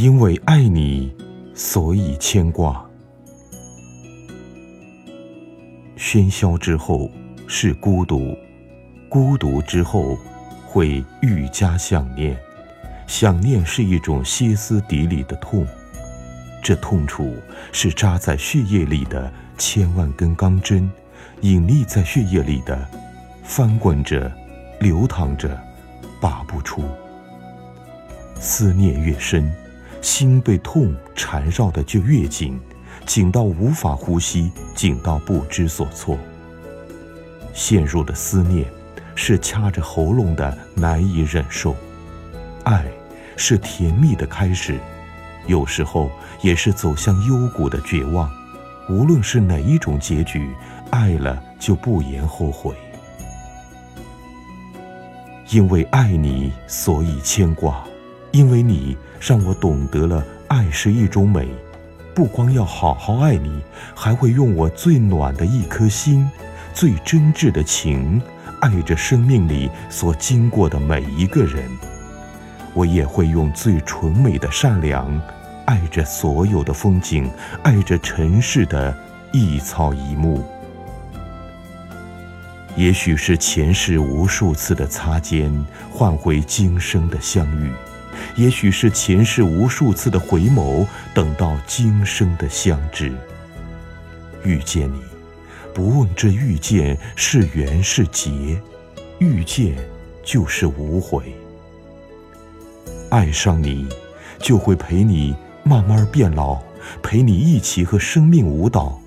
因为爱你，所以牵挂。喧嚣之后是孤独，孤独之后会愈加想念。想念是一种歇斯底里的痛，这痛楚是扎在血液里的千万根钢针，隐匿在血液里的，翻滚着，流淌着，拔不出。思念越深，心被痛缠绕的就越紧，紧到无法呼吸，紧到不知所措。陷入的思念，是掐着喉咙的难以忍受，爱。是甜蜜的开始，有时候也是走向幽谷的绝望。无论是哪一种结局，爱了就不言后悔。因为爱你，所以牵挂；因为你让我懂得了爱是一种美。不光要好好爱你，还会用我最暖的一颗心、最真挚的情，爱着生命里所经过的每一个人。我也会用最纯美的善良，爱着所有的风景，爱着尘世的一草一木。也许是前世无数次的擦肩，换回今生的相遇；也许是前世无数次的回眸，等到今生的相知。遇见你，不问这遇见是缘是劫，遇见就是无悔。爱上你，就会陪你慢慢变老，陪你一起和生命舞蹈，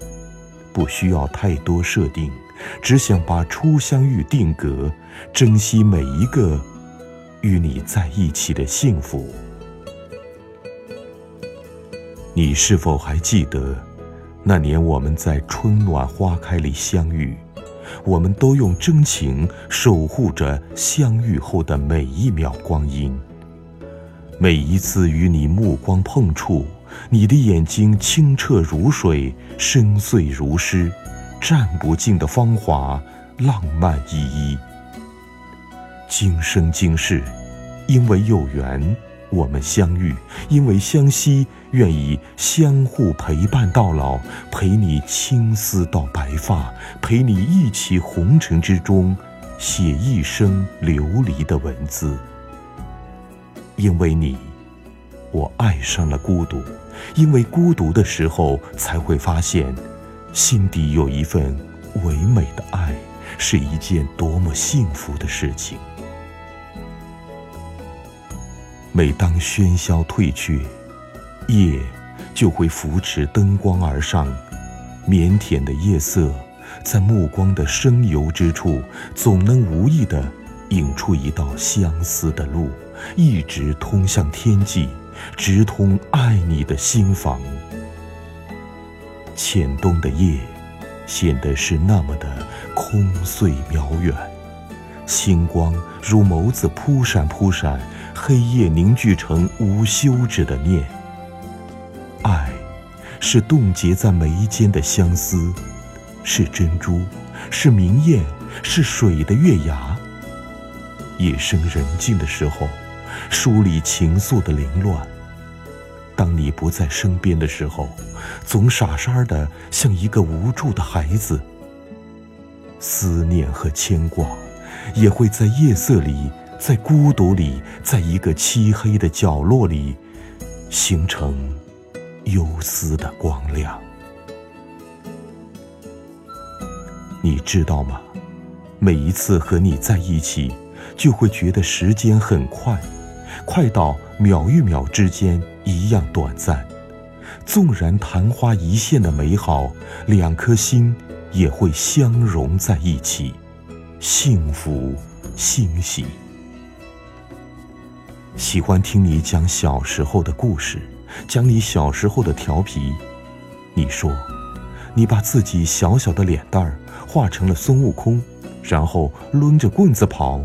不需要太多设定，只想把初相遇定格，珍惜每一个与你在一起的幸福。你是否还记得，那年我们在春暖花开里相遇？我们都用真情守护着相遇后的每一秒光阴。每一次与你目光碰触，你的眼睛清澈如水，深邃如诗，占不尽的芳华，浪漫依依。今生今世，因为有缘，我们相遇；因为相惜，愿意相互陪伴到老，陪你青丝到白发，陪你一起红尘之中，写一生流离的文字。因为你，我爱上了孤独。因为孤独的时候，才会发现，心底有一份唯美的爱，是一件多么幸福的事情。每当喧嚣退去，夜就会扶持灯光而上，腼腆的夜色，在目光的深游之处，总能无意的引出一道相思的路。一直通向天际，直通爱你的心房。浅冬的夜，显得是那么的空碎渺远。星光如眸子扑闪扑闪，黑夜凝聚成无休止的念。爱，是冻结在眉间的相思，是珍珠，是明艳，是水的月牙。夜深人静的时候。梳理情愫的凌乱。当你不在身边的时候，总傻傻的像一个无助的孩子。思念和牵挂，也会在夜色里，在孤独里，在一个漆黑的角落里，形成幽思的光亮。你知道吗？每一次和你在一起，就会觉得时间很快。快到秒与秒之间一样短暂，纵然昙花一现的美好，两颗心也会相融在一起，幸福欣喜。喜欢听你讲小时候的故事，讲你小时候的调皮。你说，你把自己小小的脸蛋儿画成了孙悟空，然后抡着棍子跑。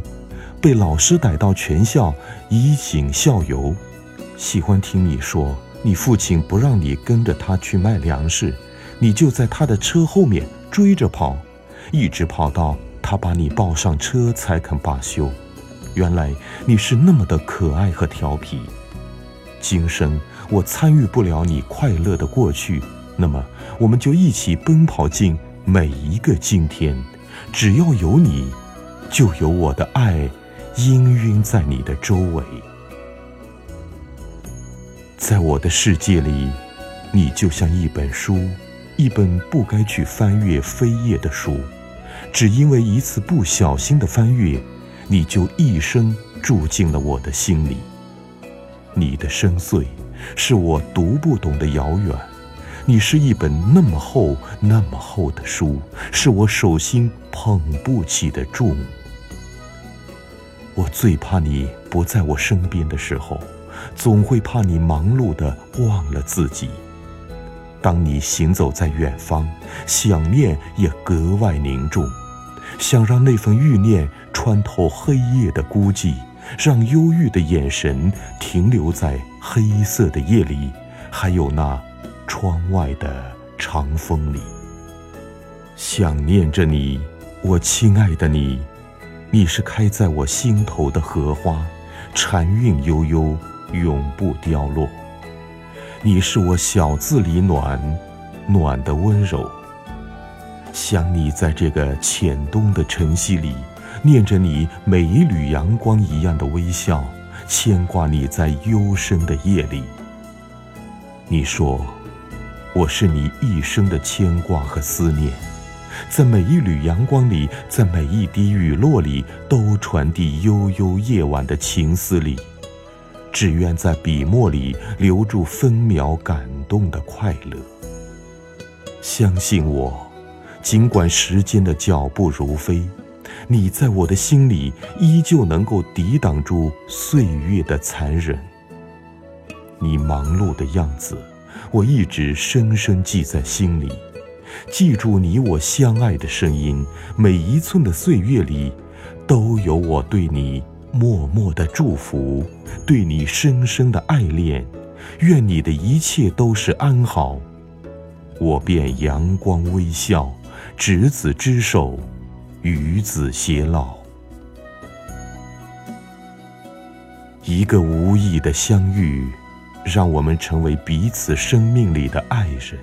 被老师逮到全校以儆效尤，喜欢听你说你父亲不让你跟着他去卖粮食，你就在他的车后面追着跑，一直跑到他把你抱上车才肯罢休。原来你是那么的可爱和调皮。今生我参与不了你快乐的过去，那么我们就一起奔跑进每一个今天。只要有你，就有我的爱，氤氲在你的周围。在我的世界里，你就像一本书，一本不该去翻阅扉页的书，只因为一次不小心的翻阅，你就一生住进了我的心里。你的深邃，是我读不懂的遥远；你是一本那么厚、那么厚的书，是我手心捧不起的重。我最怕你不在我身边的时候，总会怕你忙碌的忘了自己。当你行走在远方，想念也格外凝重，想让那份欲念穿透黑夜的孤寂。让忧郁的眼神停留在黑色的夜里，还有那窗外的长风里。想念着你，我亲爱的你，你是开在我心头的荷花，禅韵悠悠，永不凋落。你是我小字里暖，暖的温柔。想你在这个浅冬的晨曦里。念着你每一缕阳光一样的微笑，牵挂你在幽深的夜里。你说，我是你一生的牵挂和思念，在每一缕阳光里，在每一滴雨落里，都传递悠悠夜晚的情思里。只愿在笔墨里留住分秒感动的快乐。相信我，尽管时间的脚步如飞。你在我的心里，依旧能够抵挡住岁月的残忍。你忙碌的样子，我一直深深记在心里。记住你我相爱的声音，每一寸的岁月里，都有我对你默默的祝福，对你深深的爱恋。愿你的一切都是安好。我便阳光微笑，执子之手。与子偕老，一个无意的相遇，让我们成为彼此生命里的爱人。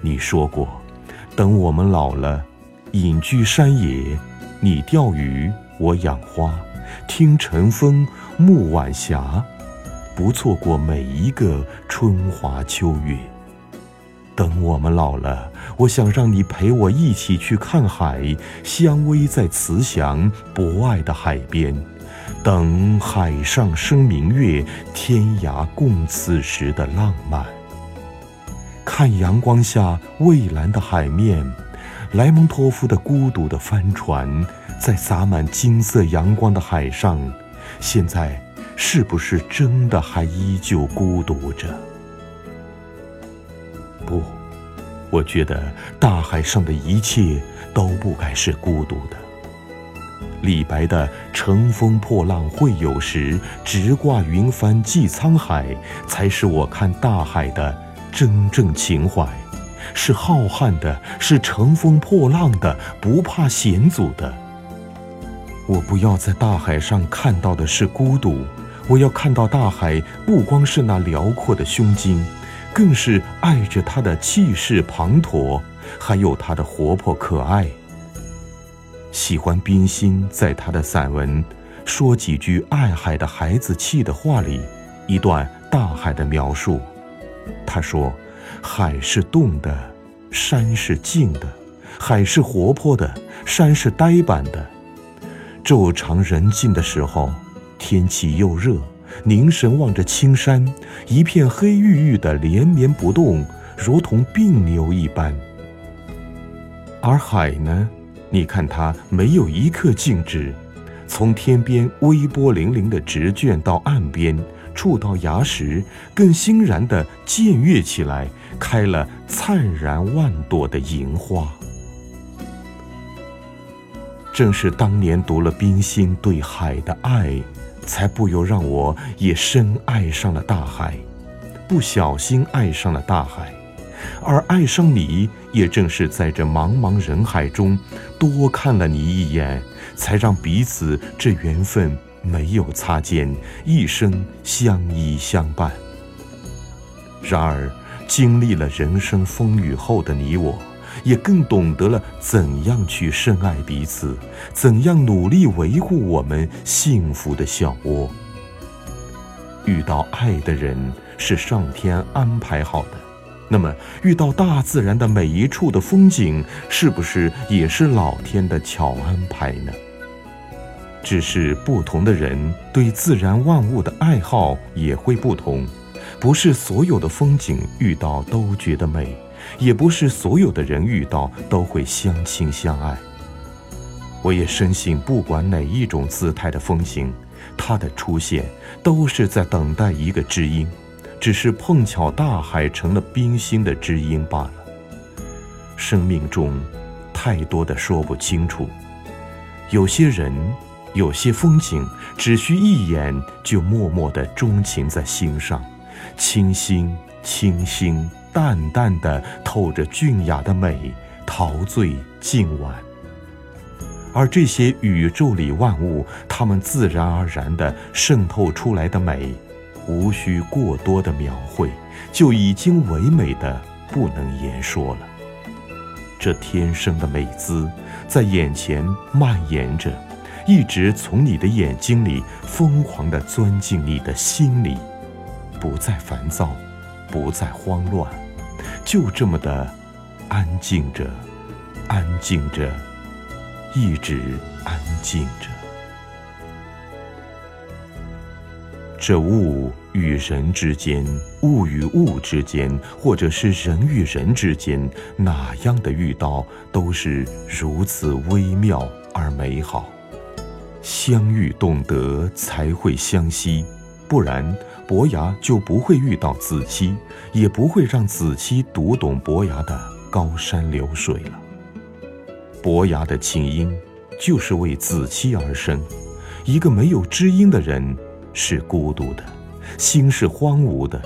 你说过，等我们老了，隐居山野，你钓鱼，我养花，听晨风，沐晚霞，不错过每一个春华秋月。等我们老了，我想让你陪我一起去看海，相偎在慈祥博爱的海边，等海上生明月，天涯共此时的浪漫。看阳光下蔚蓝的海面，莱蒙托夫的孤独的帆船，在洒满金色阳光的海上，现在是不是真的还依旧孤独着？不，我觉得大海上的一切都不该是孤独的。李白的“乘风破浪会有时，直挂云帆济沧海”才是我看大海的真正情怀，是浩瀚的，是乘风破浪的，不怕险阻的。我不要在大海上看到的是孤独，我要看到大海不光是那辽阔的胸襟。更是爱着他的气势磅礴，还有他的活泼可爱。喜欢冰心在他的散文《说几句爱海的孩子气的话》里一段大海的描述。他说：“海是动的，山是静的；海是活泼的，山是呆板的。昼长人静的时候，天气又热。”凝神望着青山，一片黑郁郁的，连绵不动，如同病牛一般。而海呢？你看它没有一刻静止，从天边微波粼粼的直卷到岸边，触到崖石，更欣然地渐跃起来，开了灿然万朵的银花。正是当年读了冰心对海的爱。才不由让我也深爱上了大海，不小心爱上了大海，而爱上你也正是在这茫茫人海中多看了你一眼，才让彼此这缘分没有擦肩，一生相依相伴。然而，经历了人生风雨后的你我，也更懂得了怎样去深爱彼此，怎样努力维护我们幸福的小窝。遇到爱的人是上天安排好的，那么遇到大自然的每一处的风景，是不是也是老天的巧安排呢？只是不同的人对自然万物的爱好也会不同，不是所有的风景遇到都觉得美，也不是所有的人遇到都会相亲相爱。我也深信，不管哪一种姿态的风景，它的出现都是在等待一个知音，只是碰巧大海成了冰心的知音罢了。生命中，太多的说不清楚，有些人。有些风景只需一眼就默默地钟情在心上，清新、清新、淡淡的透着俊雅的美，陶醉静晚。而这些宇宙里万物，它们自然而然地渗透出来的美，无需过多的描绘，就已经唯美的不能言说了。这天生的美姿，在眼前蔓延着。一直从你的眼睛里疯狂地钻进你的心里，不再烦躁，不再慌乱，就这么的安静着，安静着，一直安静着。这物与人之间，物与物之间，或者是人与人之间，哪样的遇到都是如此微妙而美好。相遇懂得才会相惜，不然伯牙就不会遇到子期，也不会让子期读懂伯牙的高山流水了。伯牙的琴音就是为子期而生，一个没有知音的人是孤独的，心是荒芜的。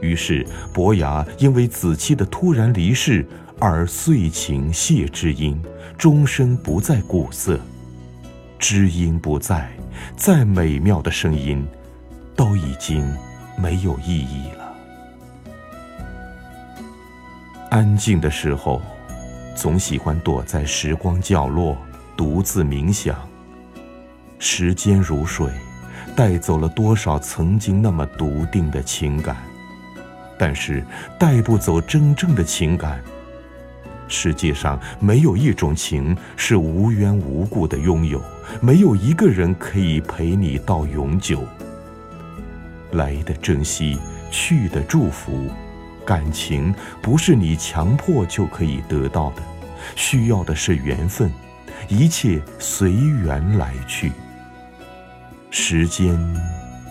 于是伯牙因为子期的突然离世而遂琴谢知音，终身不再鼓瑟。知音不在，再美妙的声音，都已经没有意义了。安静的时候，总喜欢躲在时光角落，独自冥想。时间如水，带走了多少曾经那么笃定的情感，但是带不走真正的情感。世界上没有一种情是无缘无故的拥有，没有一个人可以陪你到永久。来的珍惜，去的祝福，感情不是你强迫就可以得到的，需要的是缘分，一切随缘来去。时间，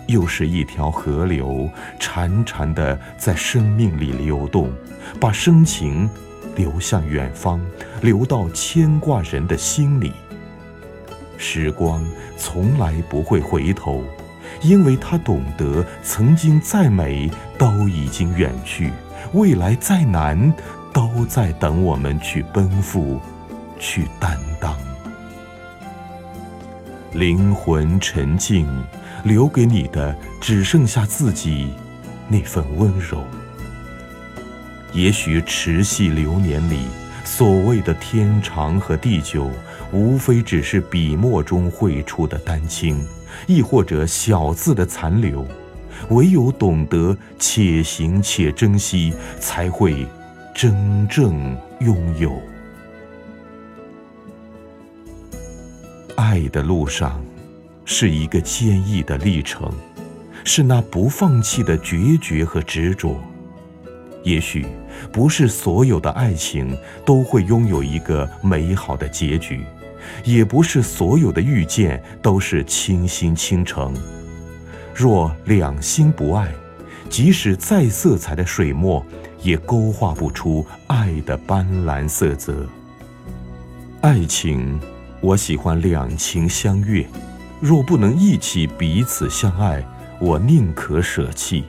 又是一条河流，潺潺的在生命里流动，把深情。流向远方，流到牵挂人的心里。时光从来不会回头，因为他懂得，曾经再美都已经远去，未来再难都在等我们去奔赴，去担当。灵魂沉静，留给你的只剩下自己那份温柔。也许池细流年里，所谓的天长和地久，无非只是笔墨中绘出的丹青，亦或者小字的残留。唯有懂得且行且珍惜，才会真正拥有。爱的路上，是一个坚毅的历程，是那不放弃的决绝和执着。也许不是所有的爱情都会拥有一个美好的结局，也不是所有的遇见都是倾心倾城。若两心不爱，即使再色彩的水墨，也勾画不出爱的斑斓色泽。爱情，我喜欢两情相悦。若不能一起彼此相爱，我宁可舍弃。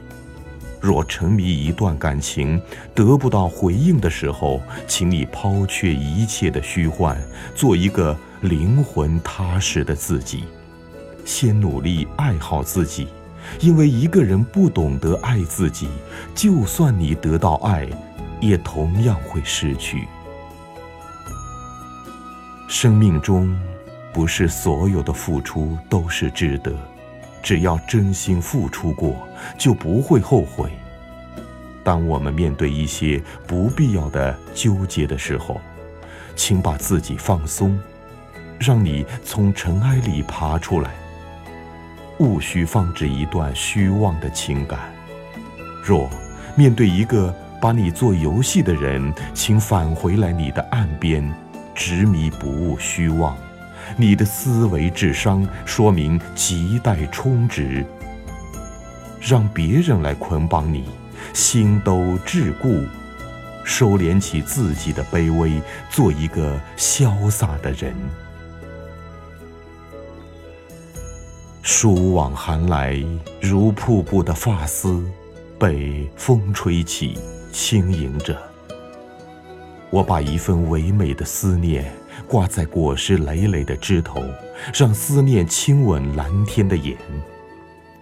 若沉迷一段感情得不到回应的时候，请你抛却一切的虚幻，做一个灵魂踏实的自己。先努力爱好自己，因为一个人不懂得爱自己，就算你得到爱，也同样会失去。生命中，不是所有的付出都是值得，只要真心付出过，就不会后悔。当我们面对一些不必要的纠结的时候，请把自己放松，让你从尘埃里爬出来。勿需放置一段虚妄的情感。若面对一个把你做游戏的人，请返回来你的岸边，执迷不悟虚妄。你的思维智商说明亟待充值。让别人来捆绑你，心都桎梏，收敛起自己的卑微，做一个潇洒的人。疏往寒来，如瀑布的发丝，被风吹起，轻盈着。我把一份唯美的思念挂在果实累累的枝头，让思念亲吻蓝天的眼。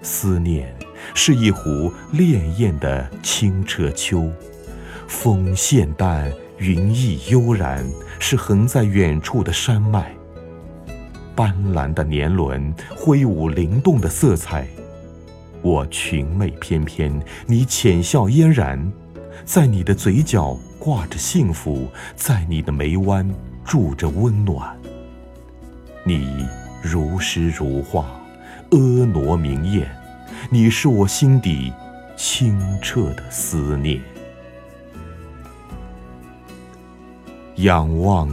思念是一壶潋滟的清澈秋，风线淡，云意悠然，是横在远处的山脉。斑斓的年轮挥舞灵动的色彩，我裙袂翩翩，你浅笑嫣然，在你的嘴角挂着幸福，在你的眉弯住着温暖。你如诗如画，婀娜明艳，你是我心底清澈的思念。仰望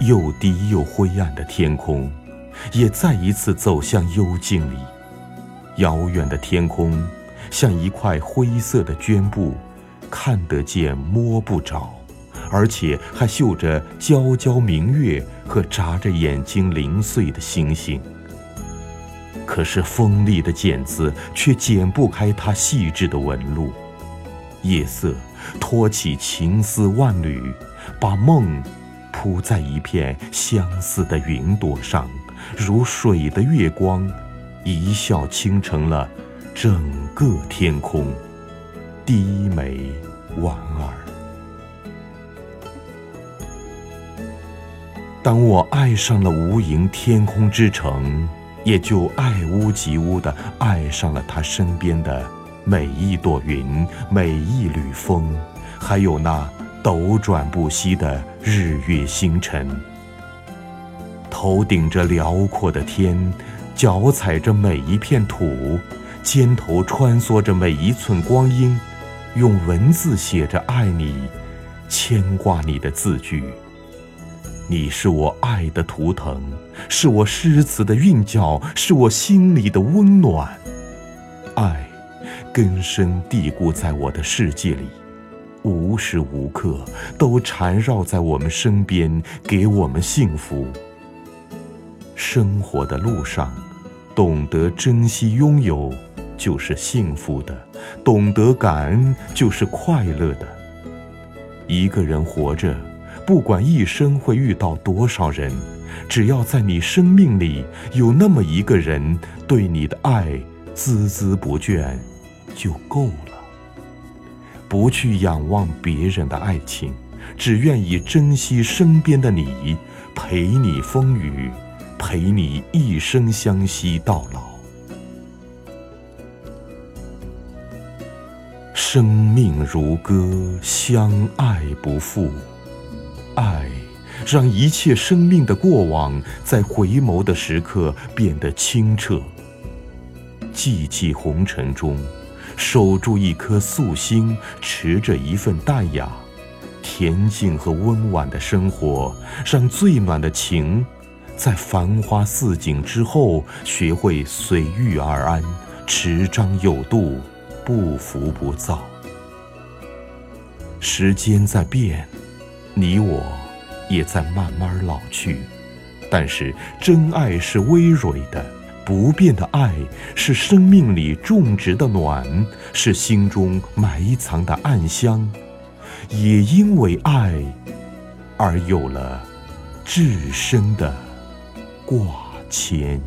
又低又灰暗的天空。也再一次走向幽静里，遥远的天空像一块灰色的绢布，看得见摸不着，而且还绣着皎皎明月和眨着眼睛零碎的星星。可是锋利的剪子却剪不开它细致的纹路，夜色托起情丝万缕，把梦铺在一片相似的云朵上。如水的月光，一笑倾城了整个天空，低眉莞尔。当我爱上了无垠天空之城，也就爱屋及乌的爱上了他身边的每一朵云、每一缕风，还有那斗转不息的日月星辰。头顶着辽阔的天，脚踩着每一片土，肩头穿梭着每一寸光阴，用文字写着爱你、牵挂你的字句。你是我爱的图腾，是我诗词的韵脚，是我心里的温暖。爱，根深蒂固在我的世界里，无时无刻都缠绕在我们身边，给我们幸福。生活的路上，懂得珍惜拥有，就是幸福的；懂得感恩，就是快乐的。一个人活着，不管一生会遇到多少人，只要在你生命里有那么一个人对你的爱孜孜不倦，就够了。不去仰望别人的爱情，只愿意珍惜身边的你，陪你风雨。陪你一生相惜到老。生命如歌，相爱不负。爱让一切生命的过往，在回眸的时刻变得清澈。寂寂红尘中，守住一颗素心，持着一份淡雅、恬静和温婉的生活，让最暖的情。在繁花似锦之后，学会随遇而安，持章有度，不浮不躁。时间在变，你我也在慢慢老去，但是真爱是微蕊的，不变的爱是生命里种植的暖，是心中埋藏的暗香，也因为爱，而有了至深的。挂牵。